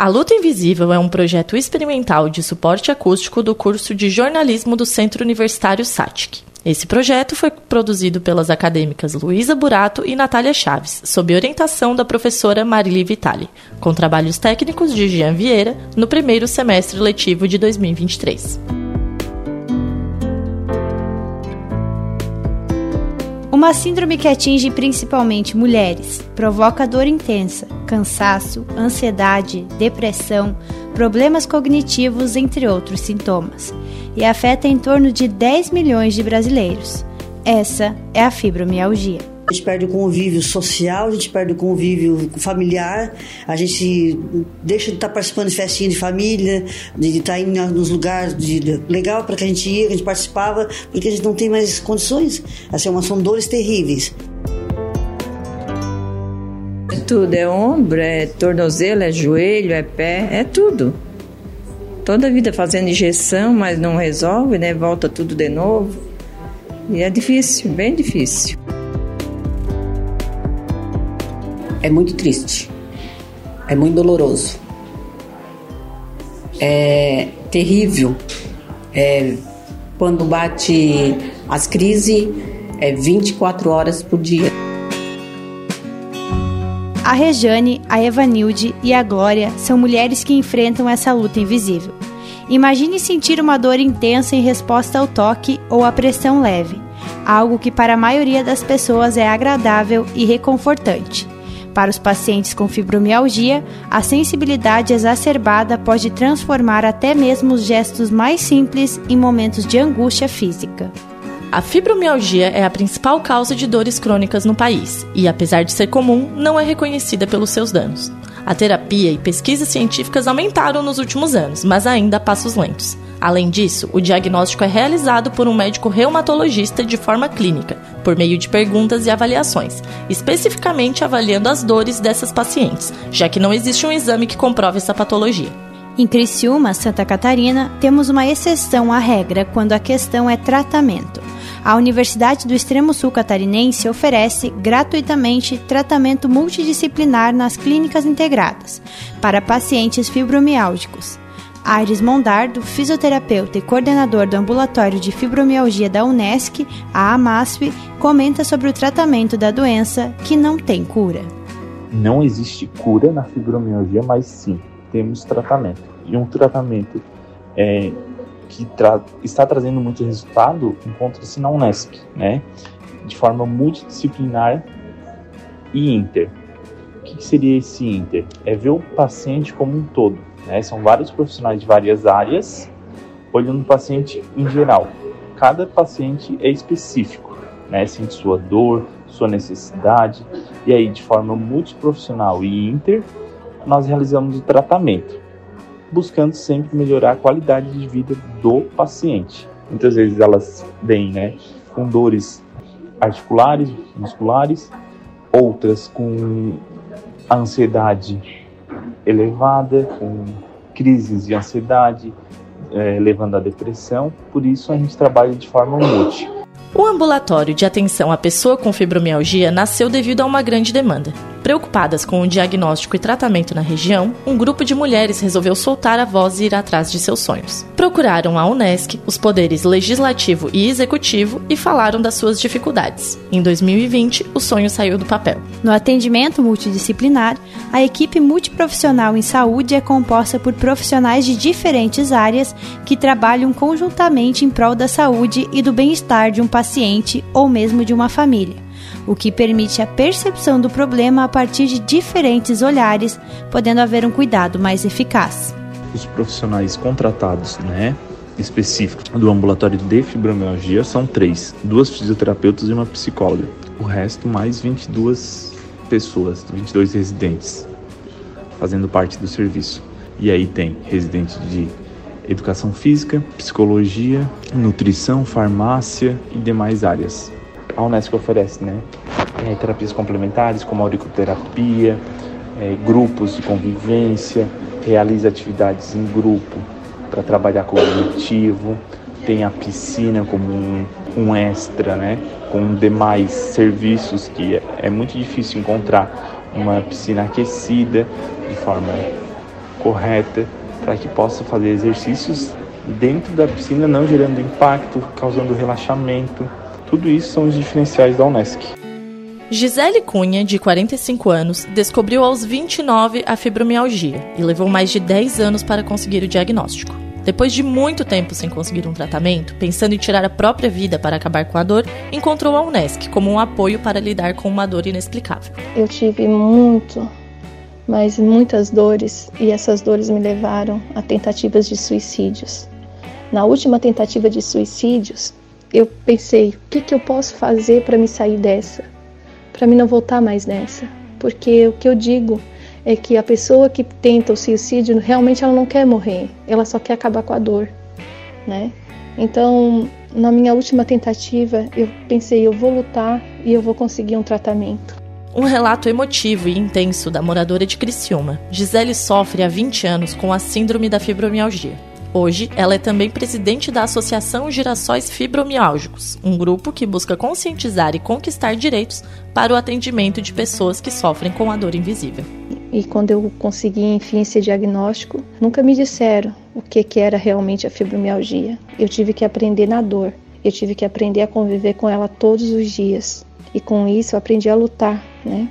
A Luta Invisível é um projeto experimental de suporte acústico do curso de jornalismo do Centro Universitário SATIC. Esse projeto foi produzido pelas acadêmicas Luísa Burato e Natália Chaves, sob orientação da professora Marili Vitali, com trabalhos técnicos de Jean Vieira, no primeiro semestre letivo de 2023. Uma síndrome que atinge principalmente mulheres, provoca dor intensa, cansaço, ansiedade, depressão, problemas cognitivos, entre outros sintomas, e afeta em torno de 10 milhões de brasileiros. Essa é a fibromialgia. A gente perde o convívio social, a gente perde o convívio familiar, a gente deixa de estar participando de festinha de família, de estar indo nos lugares de, de, legal para que a gente ia, que a gente participava, porque a gente não tem mais condições. Assim, são dores terríveis. Tudo, é ombro, é tornozelo, é joelho, é pé, é tudo. Toda a vida fazendo injeção, mas não resolve, né? Volta tudo de novo. E é difícil, bem difícil. é muito triste, é muito doloroso, é terrível. É, quando bate as crises, é 24 horas por dia. A Rejane, a Evanilde e a Glória são mulheres que enfrentam essa luta invisível. Imagine sentir uma dor intensa em resposta ao toque ou à pressão leve, algo que para a maioria das pessoas é agradável e reconfortante. Para os pacientes com fibromialgia, a sensibilidade exacerbada pode transformar até mesmo os gestos mais simples em momentos de angústia física. A fibromialgia é a principal causa de dores crônicas no país e, apesar de ser comum, não é reconhecida pelos seus danos. A terapia e pesquisas científicas aumentaram nos últimos anos, mas ainda a passos lentos. Além disso, o diagnóstico é realizado por um médico reumatologista de forma clínica, por meio de perguntas e avaliações, especificamente avaliando as dores dessas pacientes, já que não existe um exame que comprove essa patologia. Em Criciúma, Santa Catarina, temos uma exceção à regra quando a questão é tratamento. A Universidade do Extremo Sul Catarinense oferece gratuitamente tratamento multidisciplinar nas clínicas integradas para pacientes fibromiálgicos. Aires Mondardo, fisioterapeuta e coordenador do Ambulatório de Fibromialgia da UNESCO, a AMASP, comenta sobre o tratamento da doença que não tem cura. Não existe cura na fibromialgia, mas sim temos tratamento. E um tratamento é, que tra está trazendo muito resultado encontra-se na UNESCO, né? de forma multidisciplinar e inter. O que seria esse inter? É ver o paciente como um todo né? São vários profissionais de várias áreas olhando o paciente em geral. Cada paciente é específico, né? Sente sua dor, sua necessidade, e aí de forma multiprofissional e inter, nós realizamos o tratamento, buscando sempre melhorar a qualidade de vida do paciente. Muitas vezes elas vêm, né, com dores articulares, musculares, outras com ansiedade elevada, com crises de ansiedade, é, levando à depressão. Por isso a gente trabalha de forma multi. O ambulatório de atenção à pessoa com fibromialgia nasceu devido a uma grande demanda. Preocupadas com o diagnóstico e tratamento na região, um grupo de mulheres resolveu soltar a voz e ir atrás de seus sonhos. Procuraram a UNESCO, os poderes legislativo e executivo e falaram das suas dificuldades. Em 2020, o sonho saiu do papel. No atendimento multidisciplinar, a equipe multiprofissional em saúde é composta por profissionais de diferentes áreas que trabalham conjuntamente em prol da saúde e do bem-estar de um paciente ou mesmo de uma família o que permite a percepção do problema a partir de diferentes olhares, podendo haver um cuidado mais eficaz. Os profissionais contratados, né, específicos do ambulatório de fibromialgia são três: duas fisioterapeutas e uma psicóloga. O resto, mais 22 pessoas, 22 residentes, fazendo parte do serviço. E aí tem residente de educação física, psicologia, nutrição, farmácia e demais áreas a Unesco oferece, né? É, terapias complementares como auriculoterapia, é, grupos de convivência, realiza atividades em grupo para trabalhar cognitivo, tem a piscina como um, um extra, né? Com demais serviços que é, é muito difícil encontrar uma piscina aquecida de forma correta, para que possa fazer exercícios dentro da piscina, não gerando impacto, causando relaxamento. Tudo isso são os diferenciais da Unesc. Gisele Cunha, de 45 anos, descobriu aos 29 a fibromialgia e levou mais de 10 anos para conseguir o diagnóstico. Depois de muito tempo sem conseguir um tratamento, pensando em tirar a própria vida para acabar com a dor, encontrou a Unesc como um apoio para lidar com uma dor inexplicável. Eu tive muito, mas muitas dores e essas dores me levaram a tentativas de suicídios. Na última tentativa de suicídios, eu pensei: o que, que eu posso fazer para me sair dessa? Para me não voltar mais nessa? Porque o que eu digo é que a pessoa que tenta o suicídio realmente ela não quer morrer, ela só quer acabar com a dor, né? Então, na minha última tentativa, eu pensei, eu vou lutar e eu vou conseguir um tratamento. Um relato emotivo e intenso da moradora de Criciúma. Gisele sofre há 20 anos com a síndrome da fibromialgia. Hoje, ela é também presidente da Associação Girassóis Fibromiálgicos, um grupo que busca conscientizar e conquistar direitos para o atendimento de pessoas que sofrem com a dor invisível. E quando eu consegui, enfim, esse diagnóstico, nunca me disseram o que, que era realmente a fibromialgia. Eu tive que aprender na dor, eu tive que aprender a conviver com ela todos os dias. E com isso eu aprendi a lutar, né?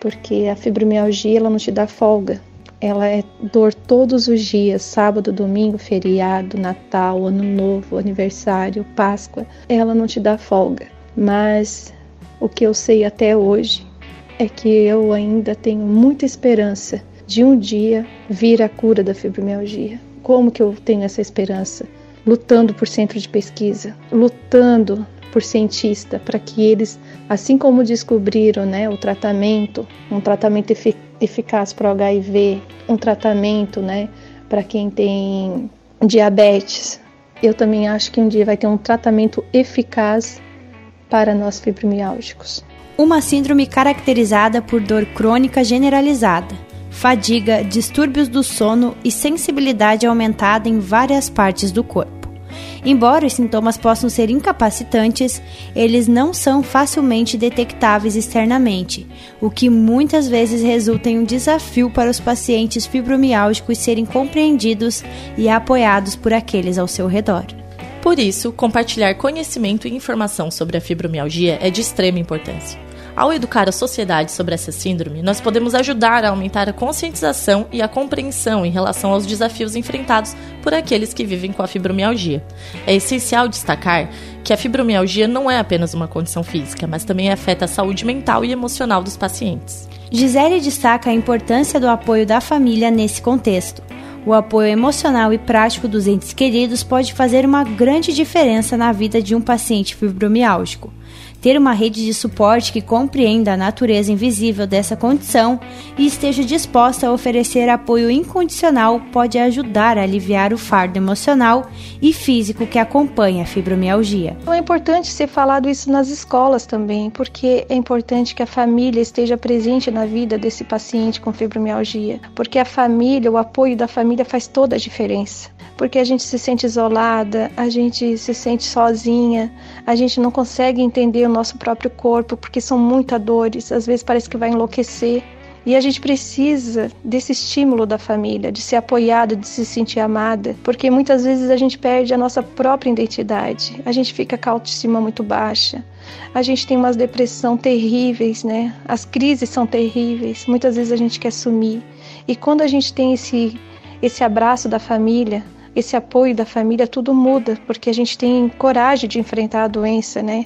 Porque a fibromialgia ela não te dá folga, ela é dor todos os dias, sábado, domingo, feriado, Natal, Ano Novo, aniversário, Páscoa. Ela não te dá folga. Mas o que eu sei até hoje é que eu ainda tenho muita esperança de um dia vir a cura da fibromialgia. Como que eu tenho essa esperança? Lutando por centro de pesquisa, lutando por cientista para que eles, assim como descobriram, né, o tratamento, um tratamento eficaz eficaz para o HIV, um tratamento, né, para quem tem diabetes. Eu também acho que um dia vai ter um tratamento eficaz para nós fibromialgicos. Uma síndrome caracterizada por dor crônica generalizada, fadiga, distúrbios do sono e sensibilidade aumentada em várias partes do corpo. Embora os sintomas possam ser incapacitantes, eles não são facilmente detectáveis externamente, o que muitas vezes resulta em um desafio para os pacientes fibromiálgicos serem compreendidos e apoiados por aqueles ao seu redor. Por isso, compartilhar conhecimento e informação sobre a fibromialgia é de extrema importância. Ao educar a sociedade sobre essa síndrome, nós podemos ajudar a aumentar a conscientização e a compreensão em relação aos desafios enfrentados por aqueles que vivem com a fibromialgia. É essencial destacar que a fibromialgia não é apenas uma condição física, mas também afeta a saúde mental e emocional dos pacientes. Gisele destaca a importância do apoio da família nesse contexto. O apoio emocional e prático dos entes queridos pode fazer uma grande diferença na vida de um paciente fibromiálgico. Ter uma rede de suporte que compreenda a natureza invisível dessa condição e esteja disposta a oferecer apoio incondicional pode ajudar a aliviar o fardo emocional e físico que acompanha a fibromialgia. Então, é importante ser falado isso nas escolas também, porque é importante que a família esteja presente na vida desse paciente com fibromialgia, porque a família, o apoio da família faz toda a diferença. Porque a gente se sente isolada, a gente se sente sozinha, a gente não consegue entender nosso próprio corpo, porque são muitas dores, às vezes parece que vai enlouquecer. E a gente precisa desse estímulo da família, de ser apoiada, de se sentir amada, porque muitas vezes a gente perde a nossa própria identidade, a gente fica com a autoestima muito baixa, a gente tem umas depressão terríveis, né? As crises são terríveis, muitas vezes a gente quer sumir. E quando a gente tem esse, esse abraço da família, esse apoio da família, tudo muda, porque a gente tem coragem de enfrentar a doença, né?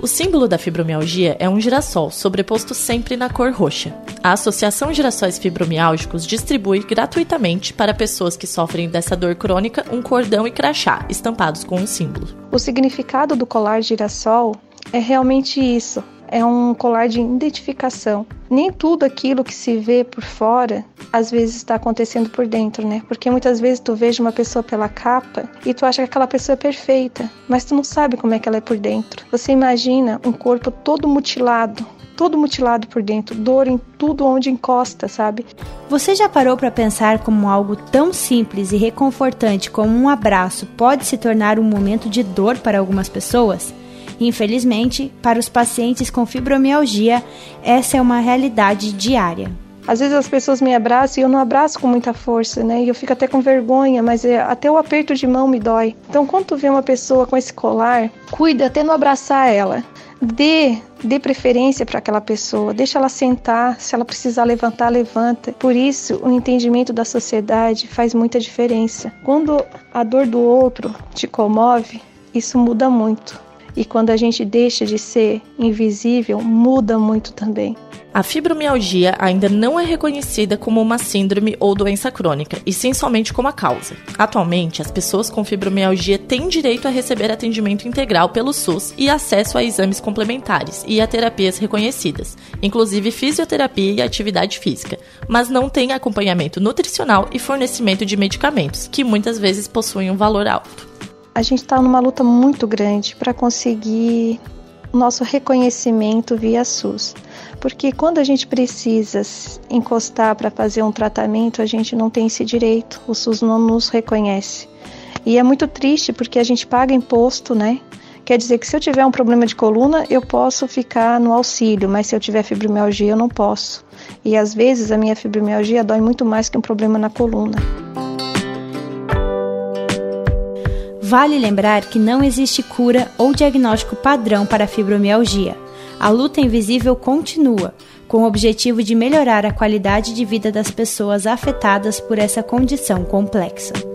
O símbolo da fibromialgia é um girassol, sobreposto sempre na cor roxa. A Associação Girassóis Fibromiálgicos distribui gratuitamente para pessoas que sofrem dessa dor crônica um cordão e crachá estampados com um símbolo. O significado do colar girassol é realmente isso: é um colar de identificação. Nem tudo aquilo que se vê por fora às vezes está acontecendo por dentro, né? Porque muitas vezes tu veja uma pessoa pela capa e tu acha que aquela pessoa é perfeita, mas tu não sabe como é que ela é por dentro. Você imagina um corpo todo mutilado, todo mutilado por dentro, dor em tudo onde encosta, sabe? Você já parou para pensar como algo tão simples e reconfortante como um abraço pode se tornar um momento de dor para algumas pessoas? Infelizmente, para os pacientes com fibromialgia, essa é uma realidade diária. Às vezes as pessoas me abraçam e eu não abraço com muita força, né? E eu fico até com vergonha, mas é, até o aperto de mão me dói. Então, quando tu vê uma pessoa com esse colar, cuida até não abraçar ela. Dê, dê preferência para aquela pessoa, deixa ela sentar, se ela precisar levantar, levanta. Por isso, o entendimento da sociedade faz muita diferença. Quando a dor do outro te comove, isso muda muito. E quando a gente deixa de ser invisível, muda muito também. A fibromialgia ainda não é reconhecida como uma síndrome ou doença crônica, e sim somente como a causa. Atualmente, as pessoas com fibromialgia têm direito a receber atendimento integral pelo SUS e acesso a exames complementares e a terapias reconhecidas, inclusive fisioterapia e atividade física, mas não têm acompanhamento nutricional e fornecimento de medicamentos, que muitas vezes possuem um valor alto. A gente está numa luta muito grande para conseguir nosso reconhecimento via SUS. Porque quando a gente precisa encostar para fazer um tratamento, a gente não tem esse direito, o SUS não nos reconhece. E é muito triste porque a gente paga imposto, né? Quer dizer que se eu tiver um problema de coluna, eu posso ficar no auxílio, mas se eu tiver fibromialgia, eu não posso. E às vezes a minha fibromialgia dói muito mais que um problema na coluna. Vale lembrar que não existe cura ou diagnóstico padrão para a fibromialgia. A luta invisível continua, com o objetivo de melhorar a qualidade de vida das pessoas afetadas por essa condição complexa.